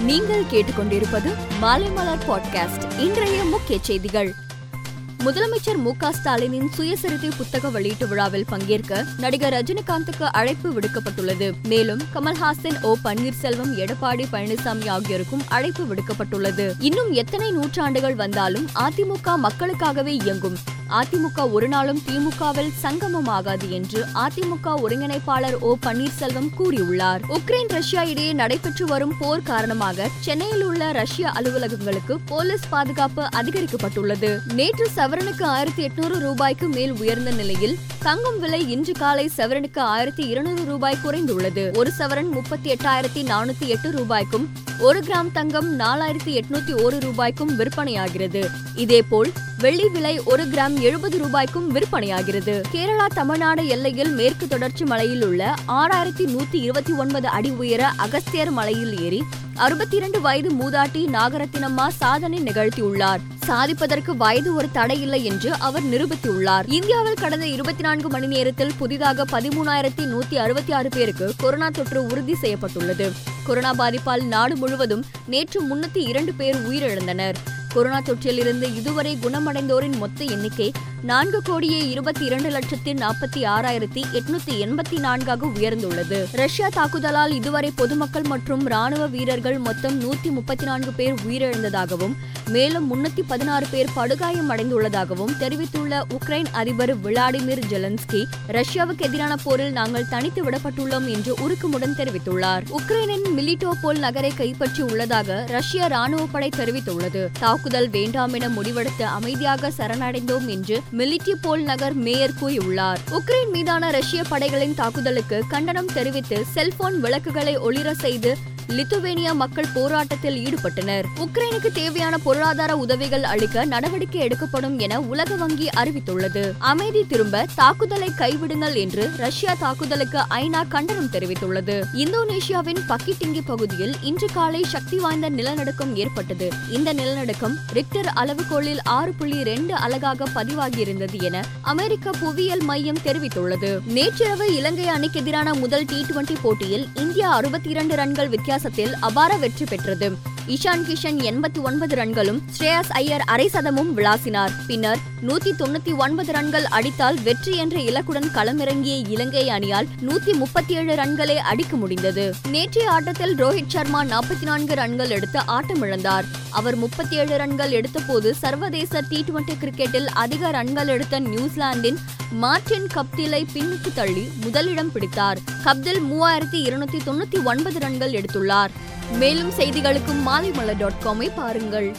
நீங்கள் கேட்டுக்கொண்டிருப்பது மாலைமலர் பாட்காஸ்ட் இன்றைய முக்கிய செய்திகள். முதலமைச்சர் மு ஸ்டாலினின் சுயசரிதை புத்தக வெளியீட்டு விழாவில் பங்கேற்க நடிகர் ரஜினிகாந்துக்கு அழைப்பு விடுக்கப்பட்டுள்ளது. மேலும் கமல்ஹாசன் ஓ பன்னீர்செல்வம் எடப்பாடி பழனிசாமி ஆகியோருக்கும் அழைப்பு விடுக்கப்பட்டுள்ளது. இன்னும் எத்தனை நூற்றாண்டுகள் வந்தாலும் அதிமுக மக்களுக்காகவே இயங்கும். அதிமுக ஒரு நாளும் திமுகவில் சங்கமமாகாது என்று அதிமுக ஒருங்கிணைப்பாளர் ஓ பன்னீர்செல்வம் கூறியுள்ளார். உக்ரைன் ரஷ்யா இடையே நடைபெற்று வரும் போர் காரணமாக சென்னையில் உள்ள ரஷ்ய அலுவலகங்களுக்கு போலீஸ் பாதுகாப்பு அதிகரிக்கப்பட்டுள்ளது. நேற்று சவரனுக்கு ஆயிரத்தி எட்நூறு ரூபாய்க்கு மேல் உயர்ந்த நிலையில் தங்கம் விலை இன்று காலை சவரனுக்கு ஆயிரத்தி இருநூறு ரூபாய் குறைந்துள்ளது. ஒரு சவரன் முப்பத்தி எட்டாயிரத்தி நானூத்தி எட்டு ரூபாய்க்கும் ஒரு கிராம் தங்கம் நாலாயிரத்தி எட்நூத்தி ஒரு ரூபாய்க்கும் விற்பனையாகிறது. இதேபோல் வெள்ளி விலை ஒரு கிராம் எழுபது ரூபாய்க்கும் விற்பனையாகிறது. கேரளா தமிழ்நாடு எல்லையில் மேற்கு தொடர்ச்சி மலையில் உள்ள ஆறாயிரத்தி நூத்தி இருபத்தி ஒன்பது அடி உயர அகஸ்தியர் மலையில் ஏறி அறுபத்தி இரண்டு வயது மூதாட்டி நாகரத்தினம்மா சாதனை நிகழ்த்தியுள்ளார். சாதிப்பதற்கு வயது ஒரு தடை இல்லை என்று அவர் நிரூபித்துள்ளார். இந்தியாவில் கடந்த இருபத்தி நான்கு மணி நேரத்தில் புதிதாக பதிமூணாயிரத்தி நூத்தி அறுபத்தி ஆறு பேருக்கு கொரோனா தொற்று உறுதி செய்யப்பட்டுள்ளது. கொரோனா பாதிப்பால் நாடு முழுவதும் நேற்று முன்னூத்தி இரண்டு பேர் உயிரிழந்தனர். கொரோனா தொற்றிலிருந்து இதுவரை குணமடைந்தோரின் மொத்த எண்ணிக்கை நான்கு கோடியே இருபத்தி இரண்டு லட்சத்தி நாற்பத்தி ஆறாயிரத்தி எட்நூத்தி எண்பத்தி நான்காக உயர்ந்துள்ளது. ரஷ்யா தாக்குதலால் இதுவரை பொதுமக்கள் மற்றும் ராணுவ வீரர்கள் மொத்தம் நூத்தி முப்பத்தி நான்கு பேர் உயிரிழந்ததாகவும் மேலும் முன்னூத்தி பதினாறு பேர் படுகாயம் அடைந்துள்ளதாகவும் தெரிவித்துள்ள உக்ரைன் அதிபர் விளாடிமிர் ஜெலன்ஸ்கி ரஷ்யாவுக்கு எதிரான போரில் நாங்கள் தனித்து விடப்பட்டுள்ளோம் என்று உருக்கமுடன் தெரிவித்துள்ளார். உக்ரைனின் மிலிட்டோபோல் நகரை கைப்பற்றி உள்ளதாக ரஷ்ய ராணுவ படை தெரிவித்துள்ளது. தாக்குதல் வேண்டாம் என முடிவெடுத்து அமைதியாக சரணடைந்தோம் என்று மிலிட்டிபோல் நகர் மேயர் கூறியுள்ளார். உக்ரைன் மீதான ரஷ்ய படைகளின் தாக்குதலுக்கு கண்டனம் தெரிவித்து செல்போன் விளக்குகளை ஒளிர செய்து லித்துவேனியா மக்கள் போராட்டத்தில் ஈடுபட்டனர். உக்ரைனுக்கு தேவையான பொருளாதார உதவிகள் அளிக்க நடவடிக்கை எடுக்கப்படும் என உலக வங்கி அறிவித்துள்ளது. அமைதி திரும்ப தாக்குதலை கைவிடுங்கள் என்று ரஷ்யா தாக்குதலுக்கு ஐநா கண்டனம் தெரிவித்துள்ளது. இந்தோனேஷியாவின் பக்கிட்டிங்கி பகுதியில் இன்று காலை சக்தி வாய்ந்த நிலநடுக்கம் ஏற்பட்டது. இந்த நிலநடுக்கம் ரிக்டர் அளவுகோலில் ஆறு புள்ளி ரெண்டு அலகாக பதிவாகியிருந்தது என அமெரிக்க புவியியல் மையம் தெரிவித்துள்ளது. நேற்றிரவு இலங்கை அணிக்கு எதிரான முதல் டி டுவெண்டி போட்டியில் இந்தியா அறுபத்தி இரண்டு ரன்கள் வித்தியாசத்தில் அபார வெற்றி பெற்றது. இஷான் கிஷன் எண்பத்தி ஒன்பது ரன்களும் ஸ்ரேயாஸ் ஐயர் அரை சதமும் விளாசினார். பின்னர் நூத்தி தொண்ணூத்தி ஒன்பது ரன்கள் அடித்தால் வெற்றி என்ற இலக்குடன் களமிறங்கிய இலங்கை அணியால் நூத்தி முப்பத்தி ஏழு ரன்களை அடிக்க முடிந்தது. நேற்றைய ஆட்டத்தில் ரோஹித் சர்மா நாற்பத்தி நான்கு ரன்கள் எடுத்து ஆட்டமிழந்தார். அவர் முப்பத்தி ஏழு ரன்கள் எடுத்தபோது சர்வதேச டி டுவெண்டி கிரிக்கெட்டில் அதிக ரன்கள் எடுத்த நியூசிலாந்தின் மார்டின் கப்திலை பின்னுக்கு தள்ளி முதலிடம் பிடித்தார். கப்தில் மூவாயிரத்தி இருநூத்தி தொண்ணூத்தி ஒன்பது ரன்கள் எடுத்துள்ளார். மேலும் செய்திகளுக்கும் மாலைமலர் டாட் காமை பாருங்கள்.